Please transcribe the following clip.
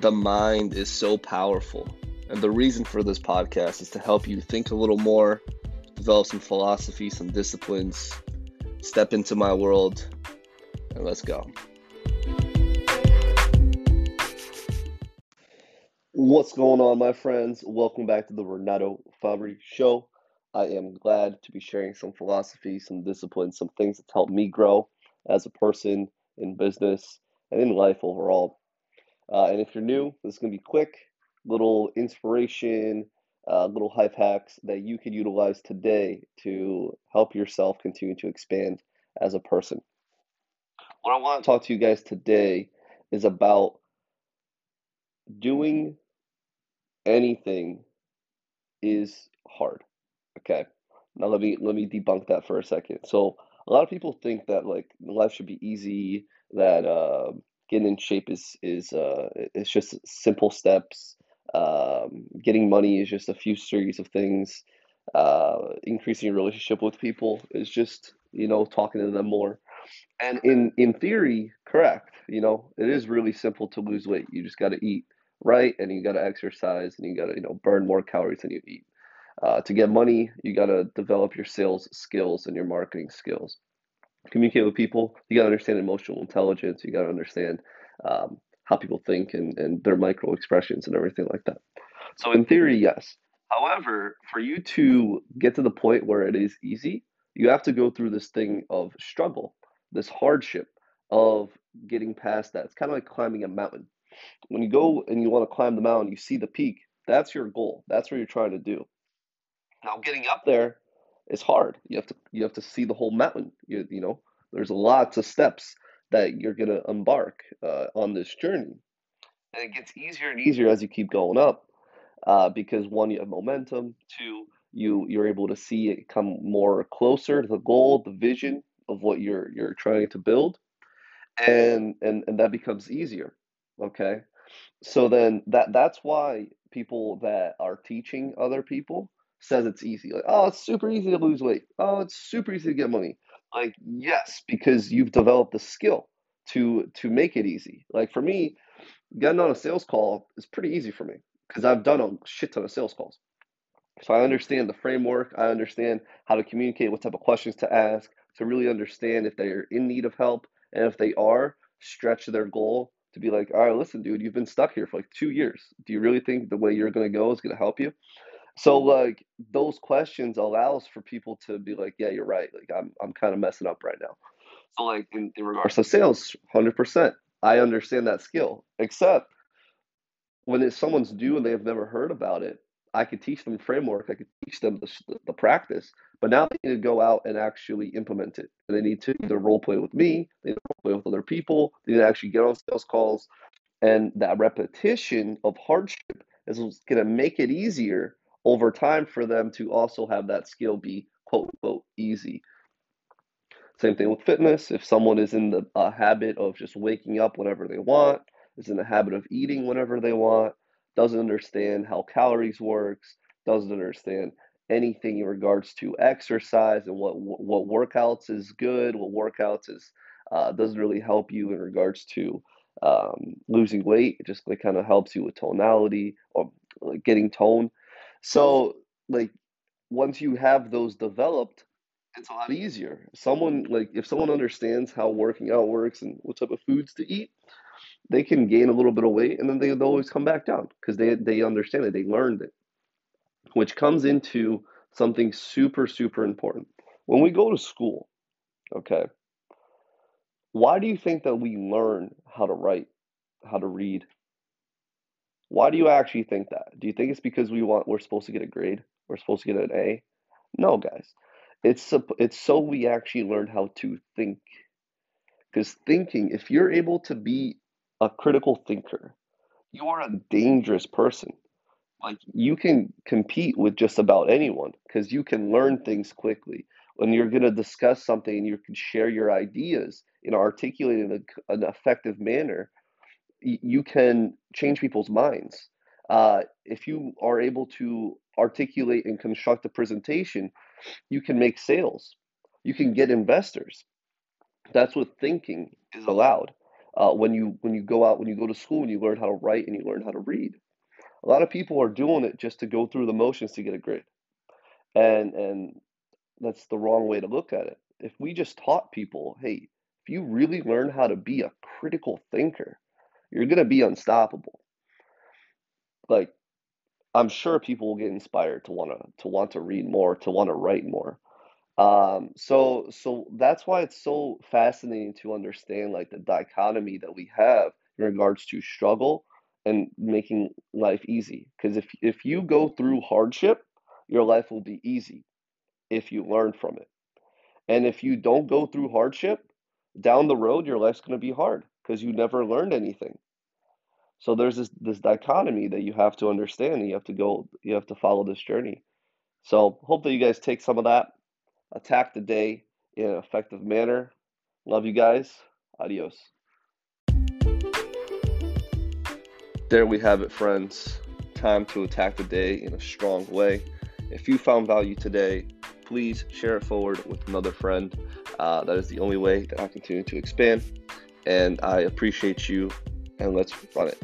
the mind is so powerful. And the reason for this podcast is to help you think a little more, develop some philosophy, some disciplines, step into my world, and let's go. What's going on, my friends? Welcome back to the Renato Fabri Show. I am glad to be sharing some philosophy, some discipline, some things that help me grow as a person in business and in life overall. Uh, and if you're new, this is going to be quick, little inspiration, uh, little life hacks that you could utilize today to help yourself continue to expand as a person. What I want to talk to you guys today is about doing anything is hard. Okay. Now let me let me debunk that for a second. So a lot of people think that like life should be easy, that uh, getting in shape is is uh, it's just simple steps. Um, getting money is just a few series of things. Uh, increasing your relationship with people is just you know talking to them more. And in in theory, correct. You know, it is really simple to lose weight. You just got to eat right, and you got to exercise, and you got to you know burn more calories than you eat. Uh, to get money, you got to develop your sales skills and your marketing skills communicate with people. You got to understand emotional intelligence. You got to understand um, how people think and, and their micro expressions and everything like that. So, in theory, yes. However, for you to get to the point where it is easy, you have to go through this thing of struggle, this hardship of getting past that. It's kind of like climbing a mountain. When you go and you want to climb the mountain, you see the peak. That's your goal. That's what you're trying to do. Now, getting up there it's hard. You have to you have to see the whole mountain. You you know, there's lots of steps that you're gonna embark uh, on this journey, and it gets easier and easier as you keep going up, uh, because one you have momentum. Two, you you're able to see it come more closer to the goal, the vision of what you're you're trying to build, and and and that becomes easier. Okay, so then that that's why people that are teaching other people says it's easy. Like, oh, it's super easy to lose weight. Oh, it's super easy to get money. Like, yes, because you've developed the skill to to make it easy. Like for me, getting on a sales call is pretty easy for me because I've done a shit ton of sales calls. So I understand the framework. I understand how to communicate, what type of questions to ask, to really understand if they're in need of help, and if they are, stretch their goal to be like, all right, listen, dude, you've been stuck here for like two years. Do you really think the way you're going to go is going to help you? So like those questions allows for people to be like, yeah, you're right. Like I'm I'm kind of messing up right now. So like in, in regards to sales, hundred percent, I understand that skill. Except when it's someone's new and they've never heard about it, I could teach them framework. I could teach them the, the practice. But now they need to go out and actually implement it. And they need to either role play with me, they need to role play with other people, they need to actually get on sales calls. And that repetition of hardship is going to make it easier over time for them to also have that skill be quote unquote easy. Same thing with fitness. If someone is in the uh, habit of just waking up whenever they want, is in the habit of eating whenever they want, doesn't understand how calories works, doesn't understand anything in regards to exercise and what what workouts is good, what workouts is uh, doesn't really help you in regards to um, losing weight. It just like kind of helps you with tonality or like getting tone. So, like, once you have those developed, it's a lot easier. Someone like if someone understands how working out works and what type of foods to eat, they can gain a little bit of weight and then they always come back down because they they understand it, they learned it. Which comes into something super super important. When we go to school, okay? Why do you think that we learn how to write, how to read, why do you actually think that? Do you think it's because we want we're supposed to get a grade? We're supposed to get an A? No, guys. It's it's so we actually learn how to think. Because thinking, if you're able to be a critical thinker, you are a dangerous person. Like you can compete with just about anyone because you can learn things quickly. When you're going to discuss something and you can share your ideas in articulate in a, an effective manner, you can change people's minds. Uh, if you are able to articulate and construct a presentation, you can make sales. You can get investors. That's what thinking is allowed. Uh, when you when you go out, when you go to school, and you learn how to write and you learn how to read. A lot of people are doing it just to go through the motions to get a grade, and and that's the wrong way to look at it. If we just taught people, hey, if you really learn how to be a critical thinker, you're gonna be unstoppable. Like I'm sure people will get inspired to wanna to want to read more, to want to write more. Um, so so that's why it's so fascinating to understand like the dichotomy that we have in regards to struggle and making life easy. Because if if you go through hardship, your life will be easy if you learn from it. And if you don't go through hardship, down the road your life's going to be hard because you never learned anything. So there's this this dichotomy that you have to understand you have to go you have to follow this journey. So hopefully you guys take some of that, attack the day in an effective manner. Love you guys. Adios. There we have it, friends. Time to attack the day in a strong way. If you found value today, please share it forward with another friend. Uh, that is the only way that I continue to expand. And I appreciate you, and let's run it.